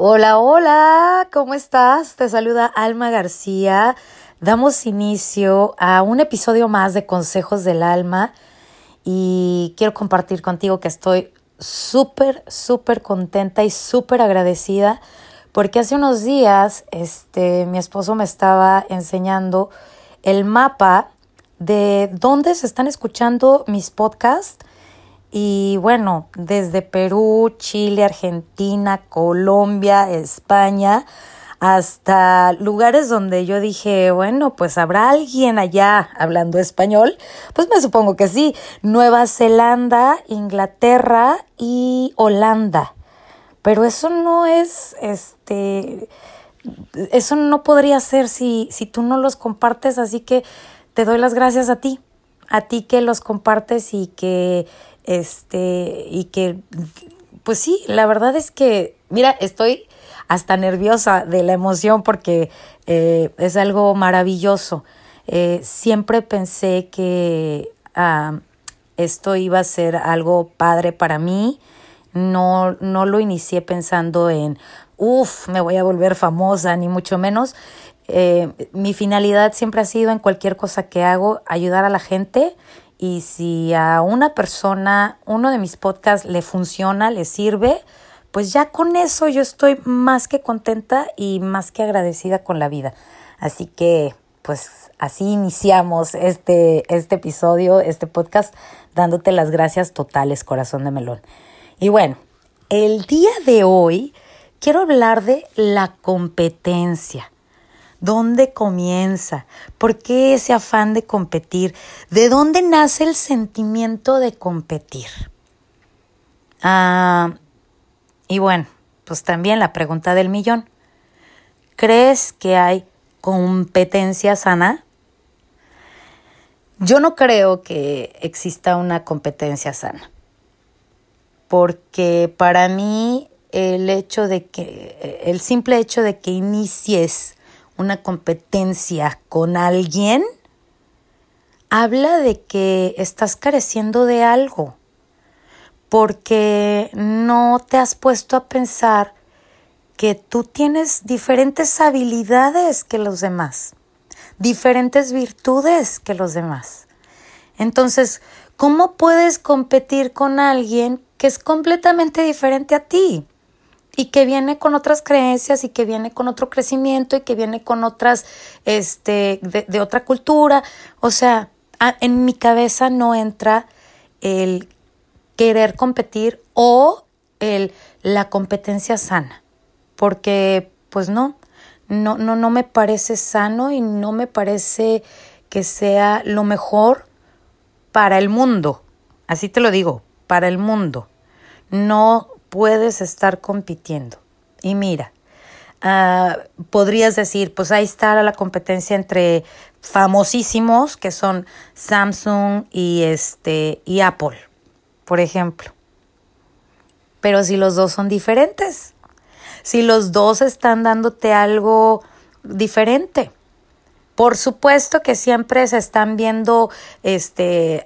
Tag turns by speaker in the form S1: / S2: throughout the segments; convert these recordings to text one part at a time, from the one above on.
S1: Hola, hola, ¿cómo estás? Te saluda Alma García. Damos inicio a un episodio más de Consejos del Alma y quiero compartir contigo que estoy súper, súper contenta y súper agradecida porque hace unos días este, mi esposo me estaba enseñando el mapa de dónde se están escuchando mis podcasts y bueno, desde Perú, Chile, Argentina, Colombia, España, hasta lugares donde yo dije, bueno, pues habrá alguien allá hablando español. Pues me supongo que sí. Nueva Zelanda, Inglaterra y Holanda. Pero eso no es, este, eso no podría ser si, si tú no los compartes, así que te doy las gracias a ti, a ti que los compartes y que este, y que, pues sí, la verdad es que, mira, estoy hasta nerviosa de la emoción porque eh, es algo maravilloso. Eh, siempre pensé que ah, esto iba a ser algo padre para mí. No, no lo inicié pensando en, uff, me voy a volver famosa, ni mucho menos. Eh, mi finalidad siempre ha sido en cualquier cosa que hago ayudar a la gente y si a una persona, uno de mis podcasts le funciona, le sirve, pues ya con eso yo estoy más que contenta y más que agradecida con la vida. Así que, pues así iniciamos este, este episodio, este podcast, dándote las gracias totales, corazón de melón. Y bueno, el día de hoy quiero hablar de la competencia. ¿Dónde comienza? ¿Por qué ese afán de competir? ¿De dónde nace el sentimiento de competir? Ah, y bueno, pues también la pregunta del millón. ¿Crees que hay competencia sana? Yo no creo que exista una competencia sana, porque para mí el hecho de que, el simple hecho de que inicies una competencia con alguien, habla de que estás careciendo de algo, porque no te has puesto a pensar que tú tienes diferentes habilidades que los demás, diferentes virtudes que los demás. Entonces, ¿cómo puedes competir con alguien que es completamente diferente a ti? Y que viene con otras creencias y que viene con otro crecimiento y que viene con otras, este, de, otra cultura. O sea, en mi cabeza no entra el querer competir o el, la competencia sana, porque pues no, no, no, no me parece sano y no me parece que sea lo mejor para el mundo. Así te lo digo, para el mundo. No puedes estar compitiendo. Y mira, ah, podrías decir, pues ahí está la competencia entre famosísimos que son Samsung y este y Apple, por ejemplo. Pero si los dos son diferentes, si los dos están dándote algo diferente, por supuesto que siempre se están viendo, este,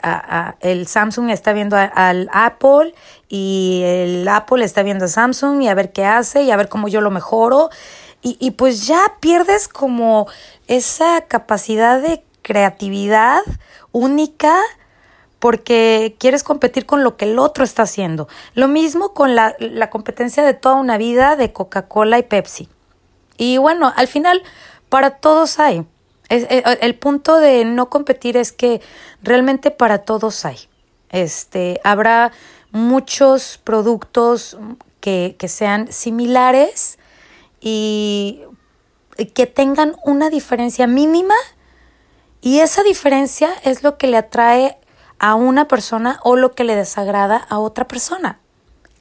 S1: el Samsung está viendo al Apple y el Apple está viendo a Samsung y a ver qué hace y a ver cómo yo lo mejoro. Y, y pues ya pierdes como esa capacidad de creatividad única porque quieres competir con lo que el otro está haciendo. Lo mismo con la, la competencia de toda una vida de Coca-Cola y Pepsi. Y bueno, al final para todos hay. Eh, el punto de no competir es que realmente para todos hay. Este, habrá muchos productos que, que sean similares y que tengan una diferencia mínima y esa diferencia es lo que le atrae a una persona o lo que le desagrada a otra persona.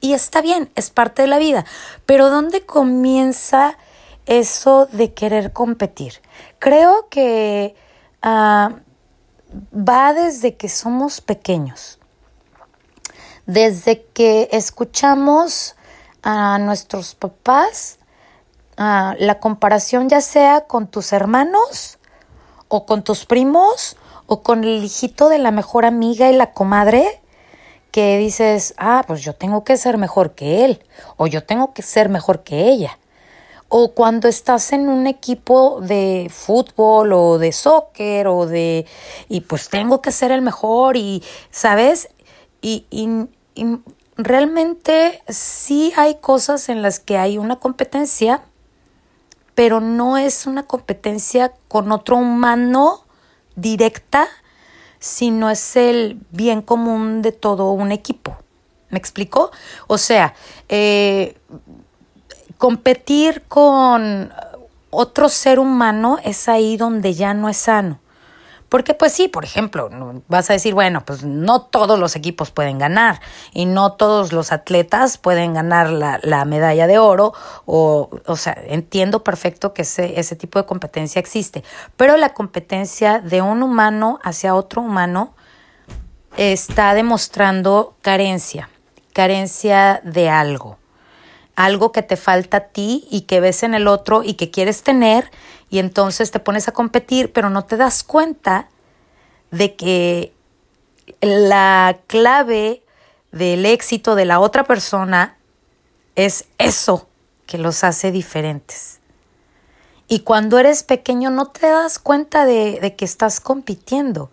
S1: Y está bien, es parte de la vida. Pero ¿dónde comienza eso de querer competir. Creo que ah, va desde que somos pequeños, desde que escuchamos a nuestros papás ah, la comparación ya sea con tus hermanos o con tus primos o con el hijito de la mejor amiga y la comadre que dices, ah, pues yo tengo que ser mejor que él o yo tengo que ser mejor que ella o cuando estás en un equipo de fútbol o de soccer o de y pues tengo que ser el mejor y sabes y, y, y realmente sí hay cosas en las que hay una competencia pero no es una competencia con otro humano directa sino es el bien común de todo un equipo ¿me explico? o sea eh, competir con otro ser humano es ahí donde ya no es sano. Porque pues sí, por ejemplo, vas a decir, bueno, pues no todos los equipos pueden ganar y no todos los atletas pueden ganar la, medalla de oro o, o sea, entiendo perfecto que ese, ese tipo de competencia existe, pero la competencia de un humano hacia otro humano está demostrando carencia, carencia de algo algo que te falta a ti y que ves en el otro y que quieres tener y entonces te pones a competir, pero no te das cuenta de que la clave del éxito de la otra persona es eso que los hace diferentes. Y cuando eres pequeño no te das cuenta de, de que estás compitiendo.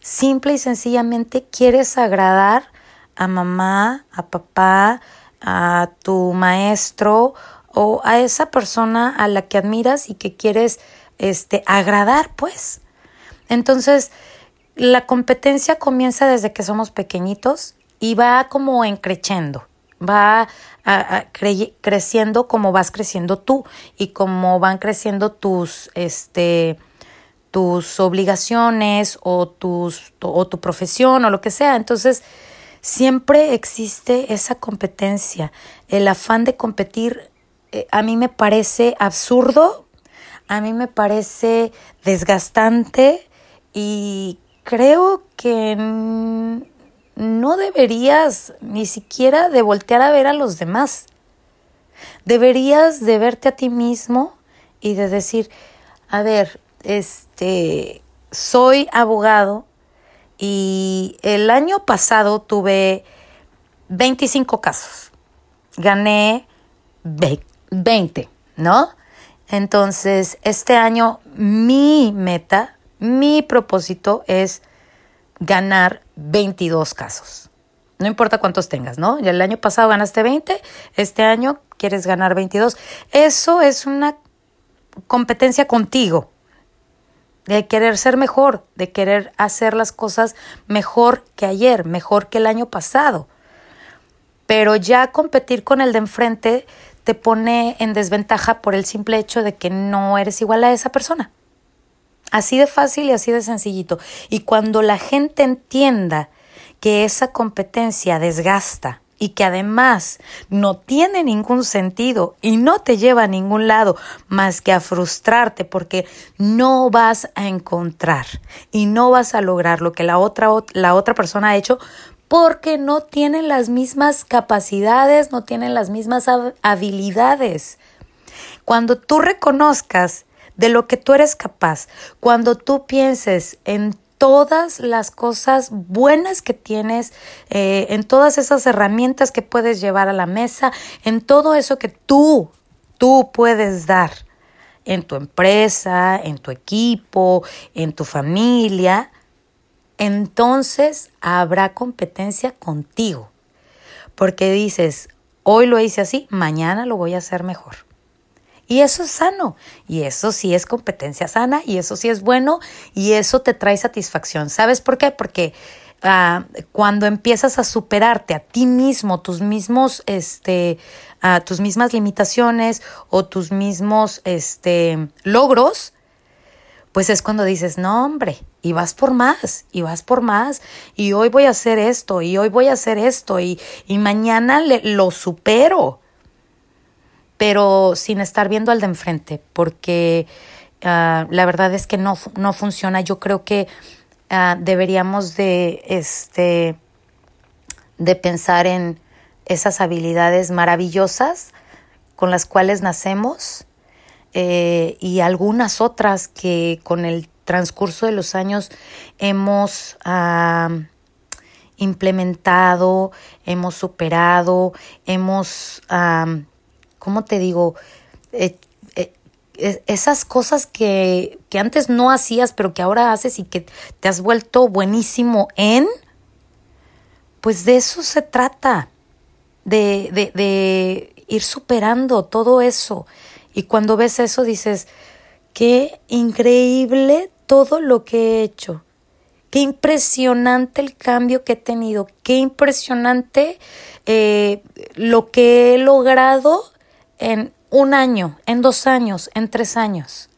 S1: Simple y sencillamente quieres agradar a mamá, a papá, a tu maestro o a esa persona a la que admiras y que quieres este agradar, pues. Entonces, la competencia comienza desde que somos pequeñitos y va como encrechendo, va creciendo como vas creciendo tú y como van creciendo tus este tus obligaciones o tus o tu profesión o lo que sea. Entonces, Siempre existe esa competencia, el afán de competir. Eh, a mí me parece absurdo, a mí me parece desgastante y creo que no deberías ni siquiera de voltear a ver a los demás. Deberías de verte a ti mismo y de decir, a ver, este, soy abogado, y el año pasado tuve 25 casos. Gané 20, ¿no? Entonces, este año mi meta, mi propósito es ganar 22 casos. No importa cuántos tengas, ¿no? Ya el año pasado ganaste 20, este año quieres ganar 22. Eso es una competencia contigo, de querer ser mejor, de querer hacer las cosas mejor que ayer, mejor que el año pasado. Pero ya competir con el de enfrente te pone en desventaja por el simple hecho de que no eres igual a esa persona. Así de fácil y así de sencillito. Y cuando la gente entienda que esa competencia desgasta, y que además no tiene ningún sentido y no te lleva a ningún lado más que a frustrarte porque no vas a encontrar y no vas a lograr lo que la otra, la otra persona ha hecho porque no tienen las mismas capacidades, no tienen las mismas habilidades. Cuando tú reconozcas de lo que tú eres capaz, cuando tú pienses en todas las cosas buenas que tienes, eh, en todas esas herramientas que puedes llevar a la mesa, en todo eso que tú, tú puedes dar en tu empresa, en tu equipo, en tu familia, entonces habrá competencia contigo. Porque dices, hoy lo hice así, mañana lo voy a hacer mejor. Y eso es sano, y eso sí es competencia sana, y eso sí es bueno, y eso te trae satisfacción. ¿Sabes por qué? Porque ah, cuando empiezas a superarte a ti mismo, tus mismos, este, uh, tus mismas limitaciones o tus mismos, este, logros, pues es cuando dices, no, hombre, y vas por más, y vas por más, y hoy voy a hacer esto, y hoy voy a hacer esto, y, y mañana le, lo supero pero sin estar viendo al de enfrente, porque ah, la verdad es que no, no funciona. Yo creo que ah, deberíamos de, este, de pensar en esas habilidades maravillosas con las cuales nacemos eh, y algunas otras que con el transcurso de los años hemos ah, implementado, hemos superado, hemos ¿cómo te digo? esas cosas que, que antes no hacías, pero que ahora haces y que te has vuelto buenísimo en, pues de eso se trata, de, de, de ir superando todo eso. Y cuando ves eso dices, qué increíble todo lo que he hecho. Qué impresionante el cambio que he tenido. Qué impresionante eh, lo que he logrado en un año, en dos años, en tres años.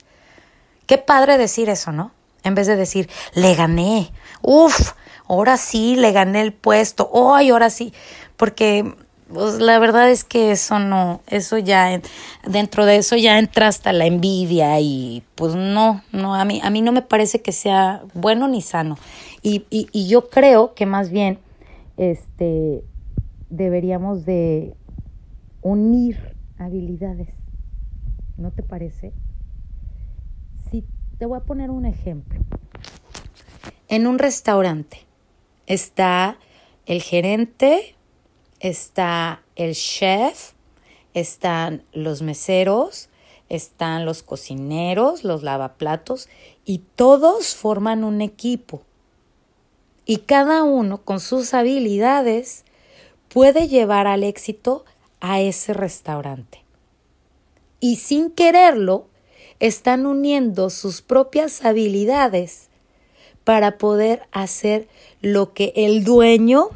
S1: Qué padre decir eso, ¿no? En vez de decir, le gané, uf, ahora sí, le gané el puesto, hoy, ahora sí, porque pues, la verdad es que eso no, eso ya, dentro de eso ya entra hasta la envidia y pues no, no, a mí, a mí no me parece que sea bueno ni sano. Y, y, y yo creo que más bien, este, deberíamos de unir habilidades. ¿No te parece? Si te voy a poner un ejemplo. En un restaurante está el gerente, está el chef, están los meseros, están los cocineros, los lavaplatos y todos forman un equipo. Y cada uno con sus habilidades puede llevar al éxito a ese restaurante y sin quererlo están uniendo sus propias habilidades para poder hacer lo que el dueño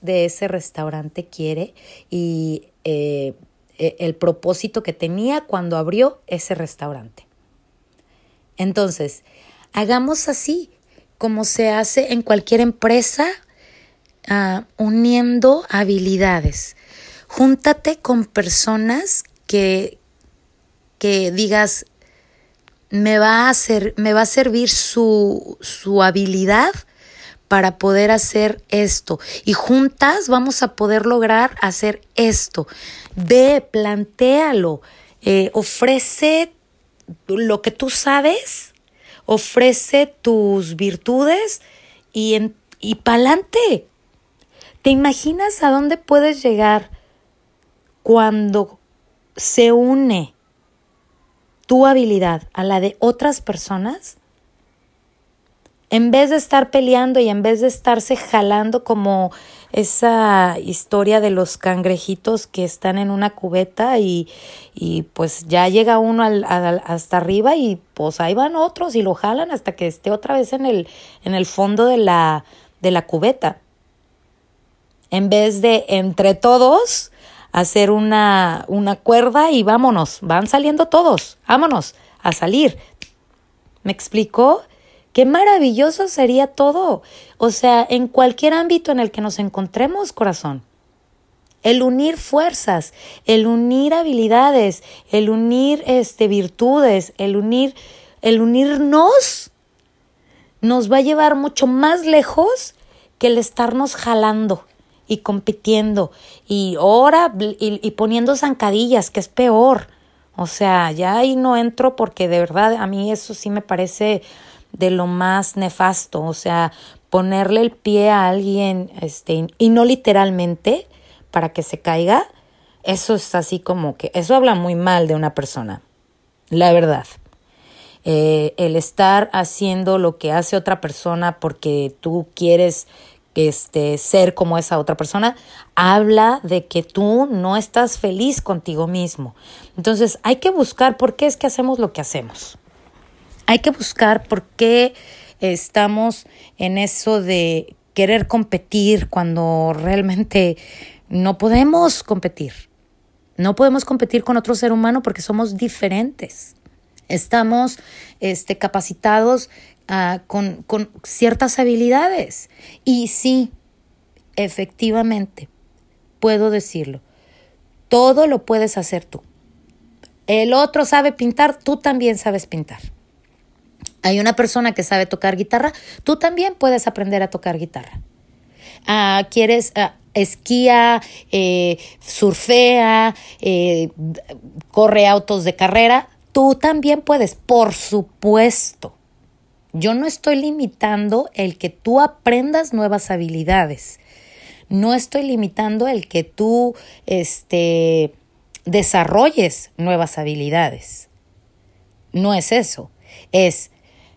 S1: de ese restaurante quiere y eh, e, el propósito que tenía cuando abrió ese restaurante. Entonces, hagamos así como se hace en cualquier empresa, ah, uniendo habilidades. Júntate con personas que, que digas, me va a, hacer, me va a servir su, su habilidad para poder hacer esto. Y juntas vamos a poder lograr hacer esto. Ve, plantéalo, eh, ofrece lo que tú sabes, ofrece tus virtudes y, y pa'lante. ¿Te imaginas a dónde puedes llegar cuando se une tu habilidad a la de otras personas, en vez de estar peleando y en vez de estarse jalando como esa historia de los cangrejitos que están en una cubeta y, y pues ya llega uno al, hasta arriba y pues ahí van otros y lo jalan hasta que esté otra vez en el, en el fondo de la, de la cubeta. En vez de entre todos hacer una, una cuerda y vámonos, van saliendo todos, vámonos a salir. ¿Me explicó? Qué maravilloso sería todo. O sea, en cualquier ámbito en el que nos encontremos, corazón. El unir fuerzas, el unir habilidades, el unir este, virtudes, el unir, el unirnos, nos va a llevar mucho más lejos que el estarnos jalando y compitiendo y ahora y, poniendo zancadillas, que es peor. O sea, ya ahí no entro porque de verdad a mí eso sí me parece de lo más nefasto. O sea, ponerle el pie a alguien, este, y no literalmente, para que se caiga, eso es así como que, eso habla muy mal de una persona, la verdad. Eh, el estar haciendo lo que hace otra persona porque tú quieres este, ser como esa otra persona, habla de que tú no estás feliz contigo mismo. Entonces hay que buscar por qué es que hacemos lo que hacemos. Hay que buscar por qué estamos en eso de querer competir cuando realmente no podemos competir. No podemos competir con otro ser humano porque somos diferentes. Estamos este, capacitados Ah, con, con ciertas habilidades. Y sí, efectivamente, puedo decirlo, todo lo puedes hacer tú. El otro sabe pintar, tú también sabes pintar. Hay una persona que sabe tocar guitarra, tú también puedes aprender a tocar guitarra. Ah, ¿Quieres uh, esquía, eh, surfea, eh, corre autos de carrera? Tú también puedes, por supuesto. Yo no estoy limitando el que tú aprendas nuevas habilidades. No estoy limitando el que tú este, desarrolles nuevas habilidades. no es eso. Es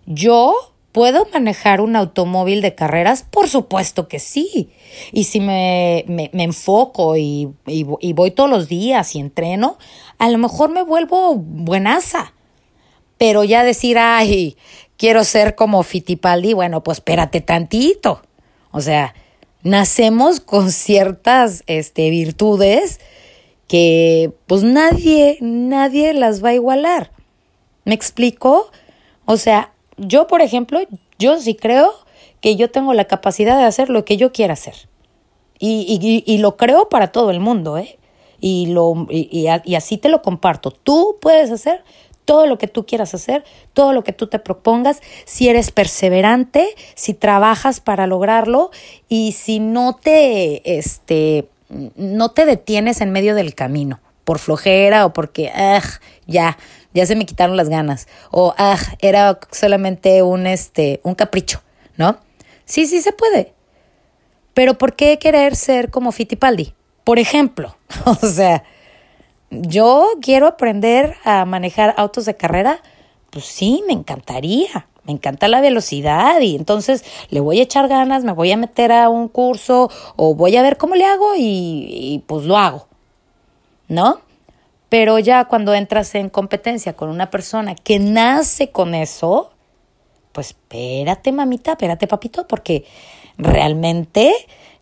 S1: yo ¿Puedo manejar un automóvil de carreras? Por supuesto que sí. Y si me, me, enfoco y, y, voy todos los días y entreno, a lo mejor me vuelvo buenaza. Pero ya decir, ay, quiero ser como Fittipaldi, bueno, pues espérate tantito. O sea, nacemos con ciertas este, virtudes que pues nadie, nadie las va a igualar. ¿Me explico? O sea, yo, por ejemplo, yo sí creo que yo tengo la capacidad de hacer lo que yo quiera hacer. Y, y, lo creo para todo el mundo, ¿eh? Y, lo, y, así te lo comparto. Tú puedes hacer todo lo que tú quieras hacer, todo lo que tú te propongas, si eres perseverante, si trabajas para lograrlo y si no te, este, no te detienes en medio del camino por flojera o porque, ya, ya se me quitaron las ganas, o ah, era solamente un, este, un capricho, ¿no? Sí, sí se puede. Pero ¿por qué querer ser como Fittipaldi? Por ejemplo, o sea, yo quiero aprender a manejar autos de carrera, pues sí, me encantaría. Me encanta la velocidad y entonces le voy a echar ganas, me voy a meter a un curso o voy a ver cómo le hago y, y pues lo hago. ¿No? Pero ya cuando entras en competencia con una persona que nace con eso, pues espérate, mamita, espérate, papito, porque realmente,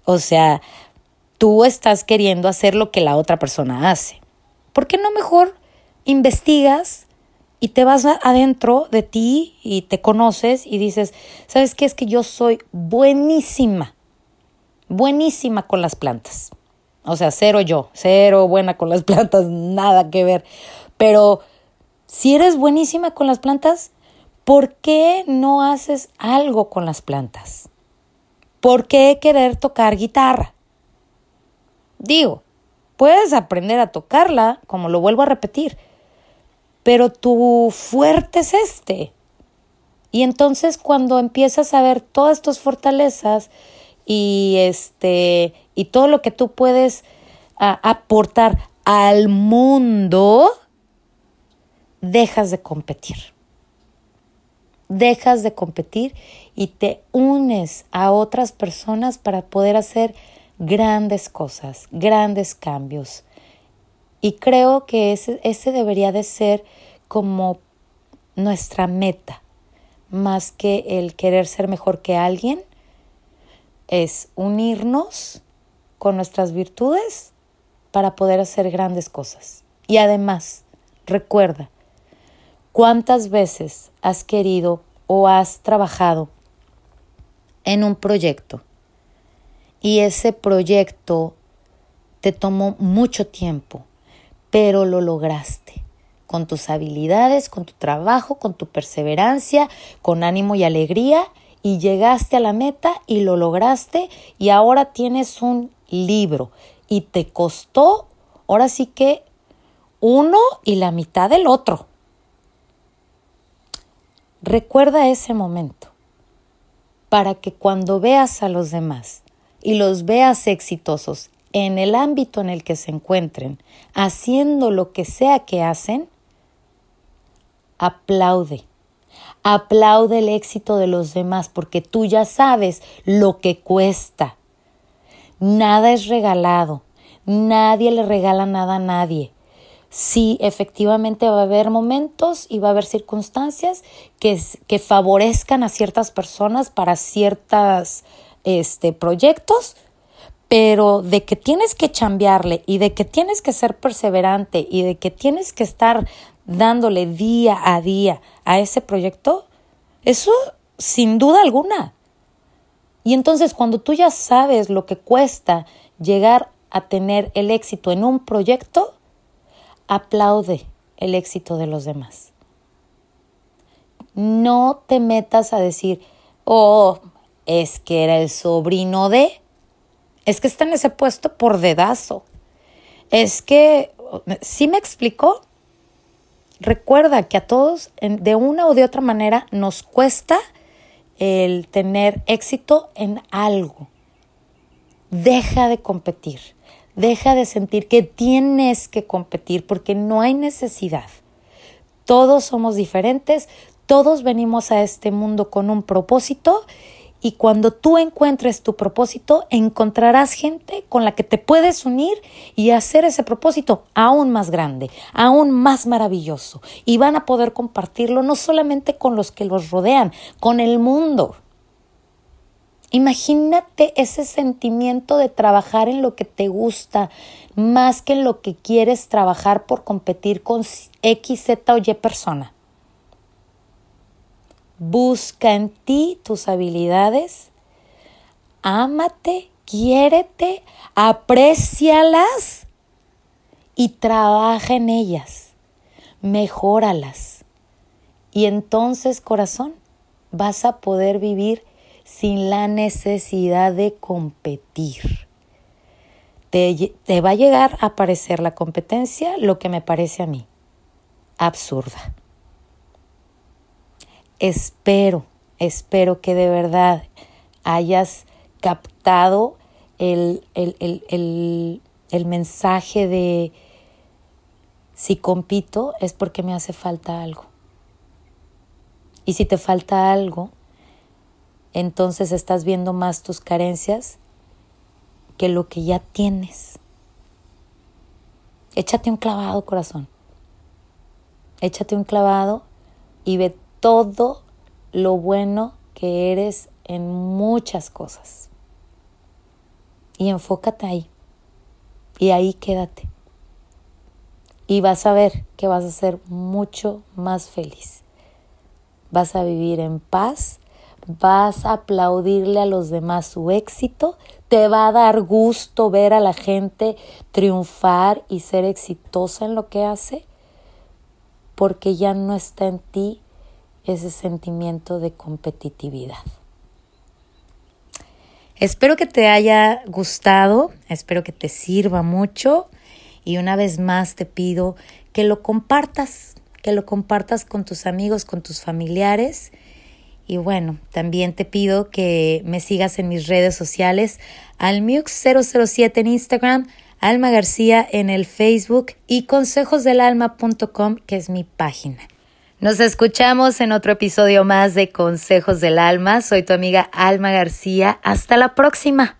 S1: o sea, tú estás queriendo hacer lo que la otra persona hace. ¿Por qué no mejor investigas y te vas adentro de ti y te conoces y dices, ¿sabes qué? Es que yo soy buenísima, buenísima con las plantas. O sea, cero yo, cero buena con las plantas, nada que ver. Pero si eres buenísima con las plantas, ¿por qué no haces algo con las plantas? ¿Por qué querer tocar guitarra? Digo, puedes aprender a tocarla, como lo vuelvo a repetir, pero tu fuerte es este. Y entonces cuando empiezas a ver todas tus fortalezas y este y todo lo que tú puedes aportar al mundo, dejas de competir. Dejas de competir y te unes a otras personas para poder hacer grandes cosas, grandes cambios. Y creo que ese, ese debería de ser como nuestra meta, más que el querer ser mejor que alguien, es unirnos con nuestras virtudes para poder hacer grandes cosas. Y además, recuerda, ¿cuántas veces has querido o has trabajado en un proyecto y ese proyecto te tomó mucho tiempo, pero lo lograste? con tus habilidades, con tu trabajo, con tu perseverancia, con ánimo y alegría, y llegaste a la meta y lo lograste y ahora tienes un libro y te costó ahora sí que uno y la mitad del otro. Recuerda ese momento para que cuando veas a los demás y los veas exitosos en el ámbito en el que se encuentren, haciendo lo que sea que hacen, aplaude. Aplaude el éxito de los demás porque tú ya sabes lo que cuesta. Nada es regalado. Nadie le regala nada a nadie. Sí, efectivamente va a haber momentos y va a haber circunstancias que, que favorezcan a ciertas personas para ciertos este, proyectos, pero de que tienes que chambearle y de que tienes que ser perseverante y de que tienes que estar dándole día a día a ese proyecto, eso sin duda alguna. Y entonces cuando tú ya sabes lo que cuesta llegar a tener el éxito en un proyecto, aplaude el éxito de los demás. No te metas a decir, oh, es que era el sobrino de, es que está en ese puesto por dedazo. Es que, ¿sí me explicó? Recuerda que a todos, de una o de otra manera, nos cuesta el tener éxito en algo. Deja de competir. Deja de sentir que tienes que competir porque no hay necesidad. Todos somos diferentes, todos venimos a este mundo con un propósito y cuando tú encuentres tu propósito, encontrarás gente con la que te puedes unir y hacer ese propósito aún más grande, aún más maravilloso. Y van a poder compartirlo no solamente con los que los rodean, con el mundo. Imagínate ese sentimiento de trabajar en lo que te gusta, más que en lo que quieres trabajar por competir con X, Z o Y persona. Busca en ti tus habilidades, ámate, quiérete, aprécialas y trabaja en ellas, mejóralas. Y entonces, corazón, vas a poder vivir sin la necesidad de competir. Te, te, va a llegar a parecer la competencia lo que me parece a mí, absurda. Espero, espero que de verdad hayas captado el, el, el mensaje de si compito es porque me hace falta algo. Y si te falta algo, entonces estás viendo más tus carencias que lo que ya tienes. Échate un clavado, corazón. Échate un clavado y ve todo lo bueno que eres en muchas cosas. Y enfócate ahí. Y ahí quédate. Y vas a ver que vas a ser mucho más feliz. Vas a vivir en paz, vas a aplaudirle a los demás su éxito, te va a dar gusto ver a la gente triunfar y ser exitosa en lo que hace, porque ya no está en ti ese sentimiento de competitividad. Espero que te haya gustado, espero que te sirva mucho y una vez más te pido que lo compartas, que lo compartas con tus amigos, con tus familiares. Y bueno, también te pido que me sigas en mis redes sociales, almux007 en Instagram, Alma García en el Facebook y consejosdelalma.com, que es mi página. Nos escuchamos en otro episodio más de Consejos del Alma. Soy tu amiga Alma García. Hasta la próxima.